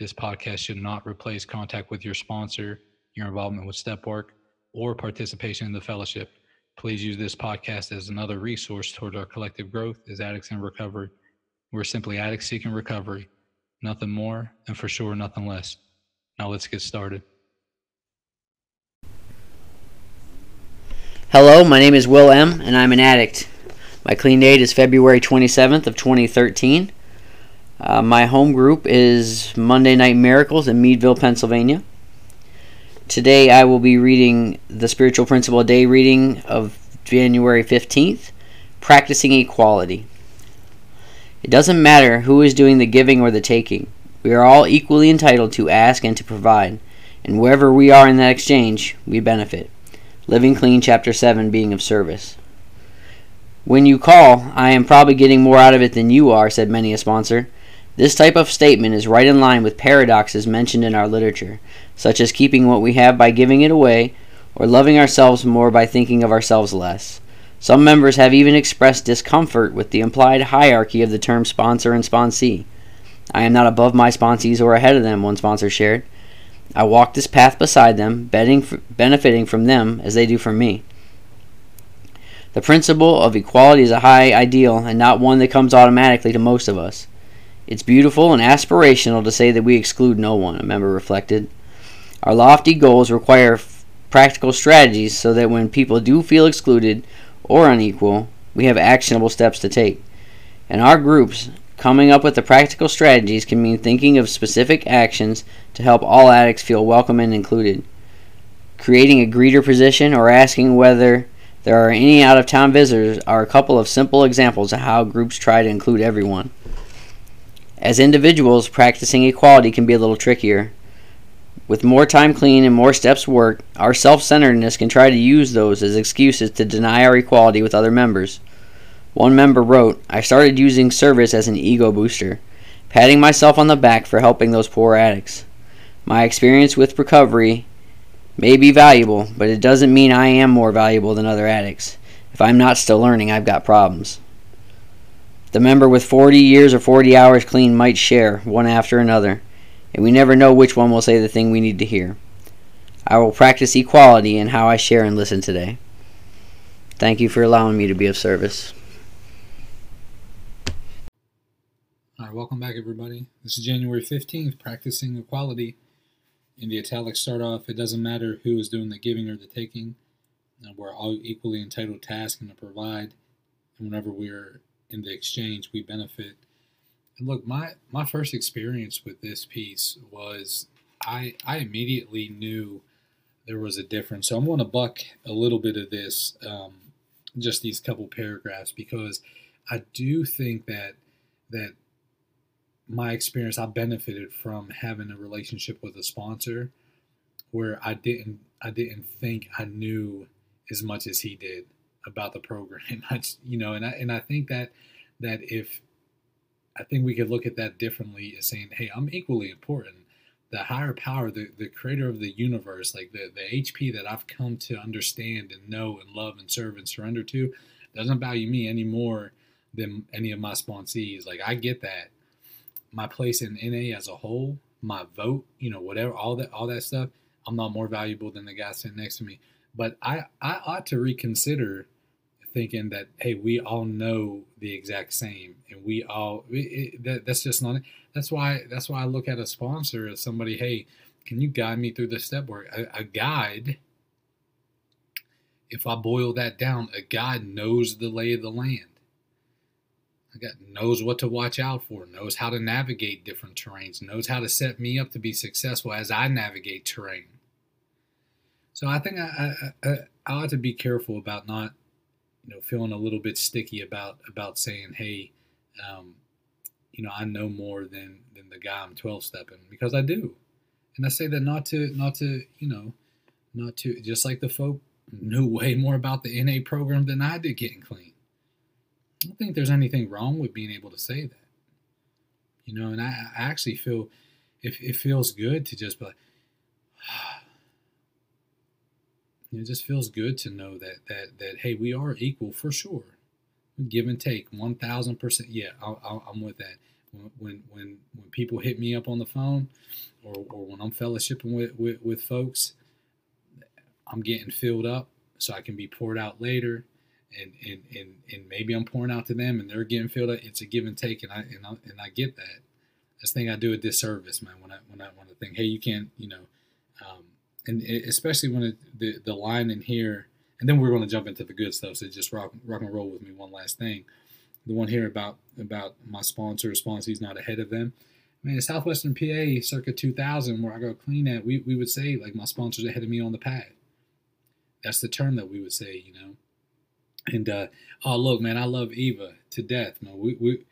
This podcast should not replace contact with your sponsor, your involvement with step work, or participation in the fellowship. Please use this podcast as another resource toward our collective growth as addicts in recovery. We're simply addicts seeking recovery, nothing more, and for sure, nothing less. Now let's get started. Hello, my name is Will M, and I'm an addict. My clean date is February 27th of 2013. Uh, my home group is Monday Night Miracles in Meadville, Pennsylvania. Today I will be reading the Spiritual Principle Day reading of January 15th, Practicing Equality. It doesn't matter who is doing the giving or the taking. We are all equally entitled to ask and to provide, and wherever we are in that exchange, we benefit. Living Clean, Chapter 7, being of service. When you call, I am probably getting more out of it than you are, said many a sponsor. This type of statement is right in line with paradoxes mentioned in our literature, such as keeping what we have by giving it away, or loving ourselves more by thinking of ourselves less. Some members have even expressed discomfort with the implied hierarchy of the term sponsor and sponsee. I am not above my sponsees or ahead of them, one sponsor shared. I walk this path beside them, benefiting from them as they do from me. The principle of equality is a high ideal and not one that comes automatically to most of us. It's beautiful and aspirational to say that we exclude no one, a member reflected. Our lofty goals require practical strategies so that when people do feel excluded or unequal, we have actionable steps to take. In our groups, coming up with the practical strategies can mean thinking of specific actions to help all addicts feel welcome and included. Creating a greeter position or asking whether there are any out of town visitors are a couple of simple examples of how groups try to include everyone. As individuals, practicing equality can be a little trickier. With more time clean and more steps worked, our self centeredness can try to use those as excuses to deny our equality with other members. One member wrote, I started using service as an ego booster, patting myself on the back for helping those poor addicts. My experience with recovery may be valuable, but it doesn't mean I am more valuable than other addicts. If I'm not still learning, I've got problems. The member with 40 years or 40 hours clean might share, one after another, and we never know which one will say the thing we need to hear. I will practice equality in how I share and listen today. Thank you for allowing me to be of service. All right, welcome back, everybody. This is January 15th, practicing equality. In the italics, start off, it doesn't matter who is doing the giving or the taking. We're all equally entitled to ask and to provide. And whenever we're in the exchange we benefit. And look my my first experience with this piece was i i immediately knew there was a difference. So i'm going to buck a little bit of this um, just these couple paragraphs because i do think that that my experience i benefited from having a relationship with a sponsor where i didn't i didn't think i knew as much as he did about the program. I, you know, and I and I think that that if I think we could look at that differently as saying, hey, I'm equally important. The higher power, the, the creator of the universe, like the, the HP that I've come to understand and know and love and serve and surrender to, doesn't value me any more than any of my sponsees. Like I get that. My place in NA as a whole, my vote, you know, whatever, all that all that stuff, I'm not more valuable than the guy sitting next to me. But I, I ought to reconsider thinking that hey we all know the exact same and we all it, it, that, that's just not it. That's why that's why i look at a sponsor as somebody hey can you guide me through the step work? A, a guide if i boil that down a guide knows the lay of the land. A guide knows what to watch out for knows how to navigate different terrains knows how to set me up to be successful as i navigate terrain. So i think i, I, I, I ought to be careful about not you know feeling a little bit sticky about about saying hey um, you know I know more than than the guy I'm 12 stepping because I do And I say that not to not to you know, not to just like the folk knew way more about the NA program than I did getting clean. I don't think there's anything wrong with being able to say that. You know, and I, I actually feel if it feels good to just be like, it just feels good to know that that that hey, we are equal for sure. Give and take, one thousand percent. Yeah, i am with that. When when when people hit me up on the phone, or, or when I'm fellowshipping with, with with folks, I'm getting filled up so I can be poured out later. And, and, and, and maybe I'm pouring out to them and they're getting filled up. It's a give and take, and I and I, and I get that. I just think I do a disservice, man, when I when I when I think, hey, you can't, you know, um, and especially when it, the the line in here, and then we're going to jump into the good stuff. So just rock rock and roll with me. One last thing, the one here about about my sponsor, sponsee's not ahead of them. I mean, Southwestern PA, circa 2000, where I go clean at, we, we would say like my sponsor's ahead of me on the pad. That's the term that we would say, you know. And uh, oh, look, man, I love Eva to death, man. We we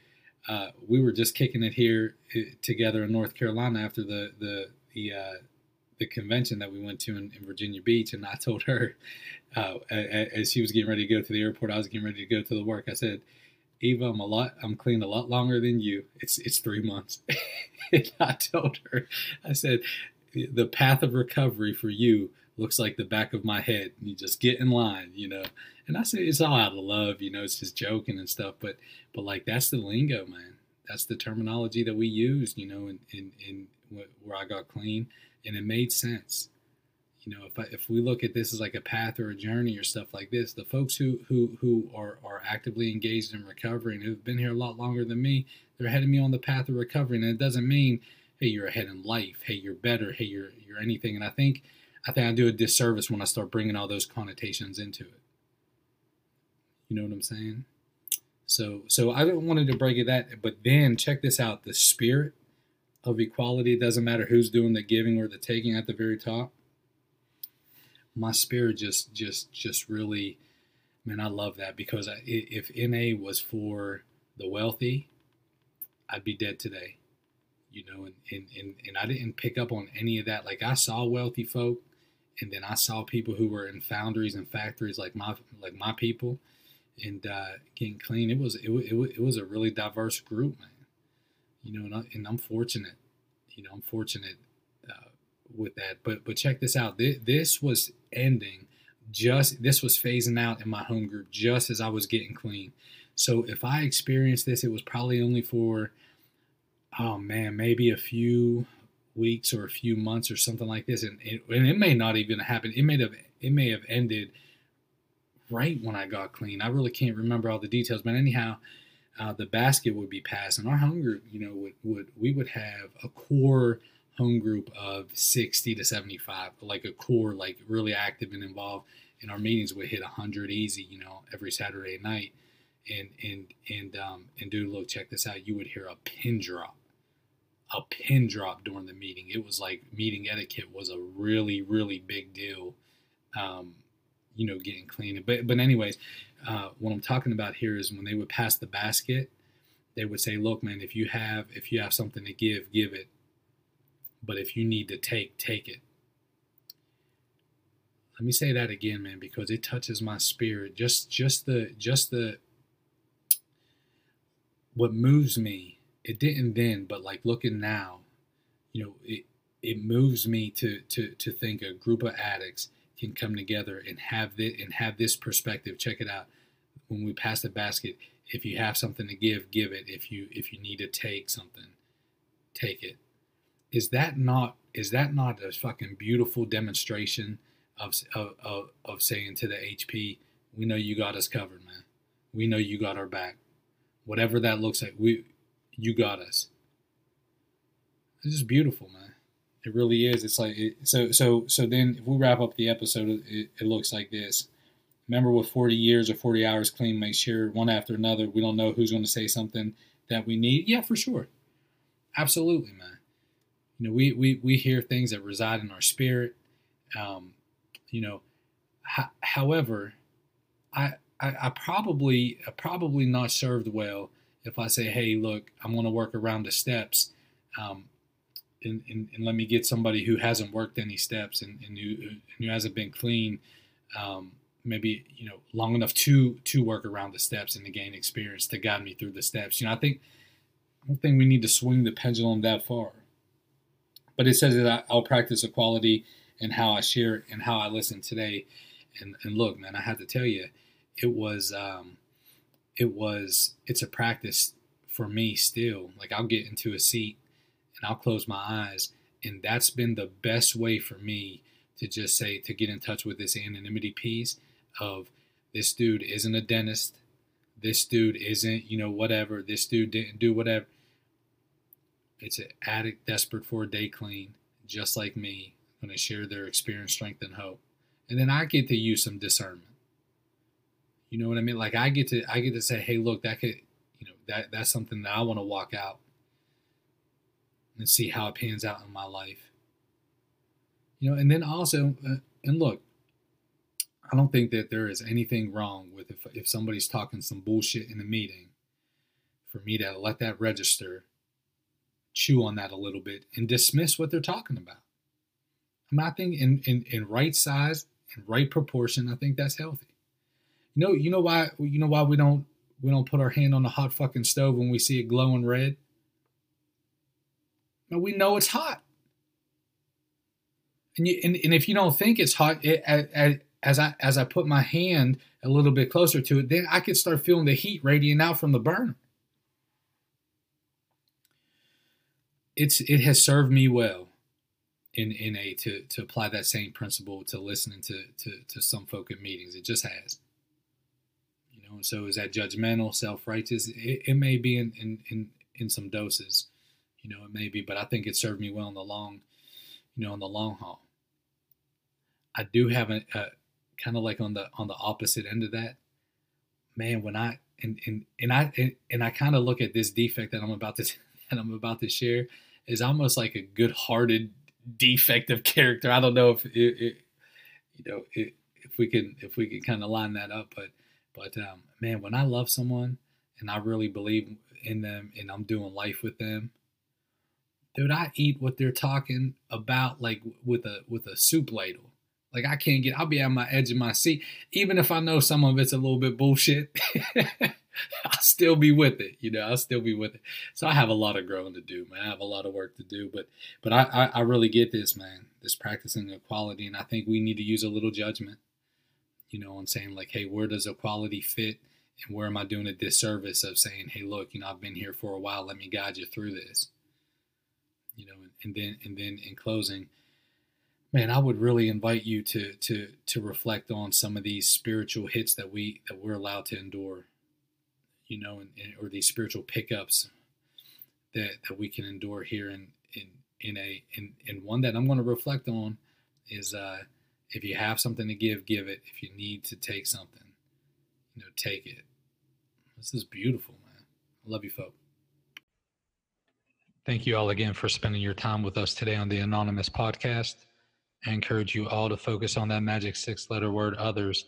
uh, we were just kicking it here uh, together in North Carolina after the the the uh, the convention that we went to in, in, Virginia Beach, and I told her uh, as she was getting ready to go to the airport, I was getting ready to go to the work. I said, "Eva, I'm a lot. I'm clean a lot longer than you. It's it's three months." and I told her, I said, "The path of recovery for you looks like the back of my head. You just get in line, you know. And I say it's all out of love, you know. It's just joking and stuff, but but like that's the lingo, man. That's the terminology that we used, you know, in in, in where I got clean, and it made sense. You know, if I, if we look at this as like a path or a journey or stuff like this, the folks who who who are are actively engaged in recovery and who've been here a lot longer than me, they're ahead of me on the path of recovery, and it doesn't mean hey you're ahead in life, hey you're better, hey you're you're anything. And I think I think I do a disservice when I start bringing all those connotations into it. You know what I'm saying? So, so I wanted to break it that, but then check this out: the spirit of equality. It doesn't matter who's doing the giving or the taking at the very top. My spirit just, just, just really, man, I love that because I, if NA was for the wealthy, I'd be dead today you know, and, and, and, and I didn't pick up on any of that. Like I saw wealthy folk and then I saw people who were in foundries and factories like my like my people, and uh, getting clean. It was it, it, it was a really diverse group, man. You know, and, I, and I'm fortunate. You know, I'm fortunate uh, with that. But but check this out. This, this was ending. Just this was phasing out in my home group just as I was getting clean. So if I experienced this, it was probably only for oh man, maybe a few weeks or a few months or something like this, and it, and it may not even happen. It may have it may have ended right when I got clean. I really can't remember all the details, but anyhow, uh, the basket would be passed, and our home group, you know, would would we would have a core home group of 60 to 75, like a core, like really active and involved. And our meetings would hit 100 easy, you know, every Saturday night. And and and um and dude, look, check this out. You would hear a pin drop a pin drop during the meeting. It was like meeting etiquette was a really, really big deal. Um, you know, getting clean. But but anyways, uh, what I'm talking about here is when they would pass the basket, they would say, "Look, man, if you have if you have something to give, give it. But if you need to take, take it." Let me say that again, man, because it touches my spirit. Just just the just the what moves me it didn't then, but like looking now, you know, it it moves me to to to think a group of addicts can come together and have this and have this perspective. Check it out. When we pass the basket, if you have something to give, give it. If you if you need to take something, take it. Is that not is that not a fucking beautiful demonstration of of of, of saying to the HP, we know you got us covered, man. We know you got our back. Whatever that looks like, we you got us. It's just beautiful, man. It really is. It's like it, so. So so then, if we wrap up the episode, it, it looks like this. Remember, with 40 years or 40 hours clean, make sure one after another. We don't know who's going to say something that we need. Yeah, for sure. Absolutely, man. You know, we we we hear things that reside in our spirit. Um, you know, however, I, I I probably probably not served well if I say, hey, look, I'm going to work around the steps, um, and, and, and, let me get somebody who hasn't worked any steps and, and who, who hasn't been clean um, maybe you know long enough to to work around the steps and to gain experience to guide me through the steps. You know i think i don't think we need to swing the pendulum that far but it says that i'll practice equality and how i share and how i listen today. And, and look man i have to tell you it was um, it was it's a practice for me still. Like i'll get into a seat and I'll close my eyes. And that's been the best way for me to just say, to get in touch with this anonymity piece of this dude isn't a dentist. This dude isn't, you know, whatever. This dude didn't do whatever. It's an addict desperate for a day clean, just like me, going to share their experience, strength, and hope. And then I get to use some discernment. You know what I mean? Like I get to I get to say, hey, look, that could, you know, that that's something that I want to walk out and see how it pans out in my life. You know, and then also, uh, and look, I don't think that there is anything wrong with if, if somebody's talking some bullshit in a meeting, for me to let that register, chew on that a little bit, and dismiss what they're talking about. I, mean, I think in, in, in right size and right proportion, I think that's healthy. You know, you know why you know why we don't we don't put our hand on the hot fucking stove when we see it glowing red? But we know it's hot. And, you, and, and if you don't think it's hot, it, as, I as I put my hand a little bit closer to it, then I could start feeling the heat radiating out from the burner. It's it has served me well in in a to to apply that same principle to listening to to to some folk at meetings. It just has. You know, and so is that judgmental, self righteous? It, it may be in, in in in some doses. You know, it may be, but I think it served me well in the long, you know, in the long haul. I do have a, a kind of like on the on the opposite end of that. Man, when I and and and I and, and I kind of look at this defect that I'm about to that I'm about to share is almost like a good-hearted defect of character. I don't know if it, it you know it, if we can if we can kind of line that up, but but um, man, when I love someone and I really believe in them and I'm doing life with them, dude, I eat what they're talking about like with a with a soup ladle. Like I can't get, I'll be on my edge of my seat, even if I know some of it's a little bit bullshit. I'll still be with it, you know. I'll still be with it. So I have a lot of growing to do, man. I have a lot of work to do, but but I I, I really get this, man. This practicing equality, and I think we need to use a little judgment, you know, and saying like, hey, where does equality fit, and where am I doing a disservice of saying, hey, look, you know, I've been here for a while. Let me guide you through this you know, and, and then and then in closing, man, I would really invite you to to to reflect on some of these spiritual hits that we that we're allowed to endure, you know, and, and or these spiritual pickups that that we can endure here in in in a in, in one that I'm going to reflect on is uh, if you have something to give, give it. If you need to take something, you know, take it. This is beautiful, man. I love you, folks. Thank you all again for spending your time with us today on the Anonymous podcast. I encourage you all to focus on that magic six letter word others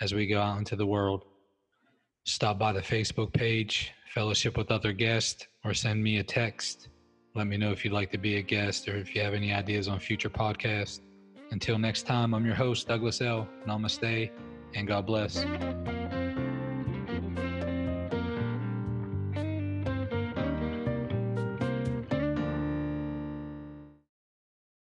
as we go out into the world. Stop by the Facebook page, fellowship with other guests, or send me a text. Let me know if you'd like to be a guest or if you have any ideas on future podcasts. Until next time, I'm your host, Douglas L. Namaste, and God bless.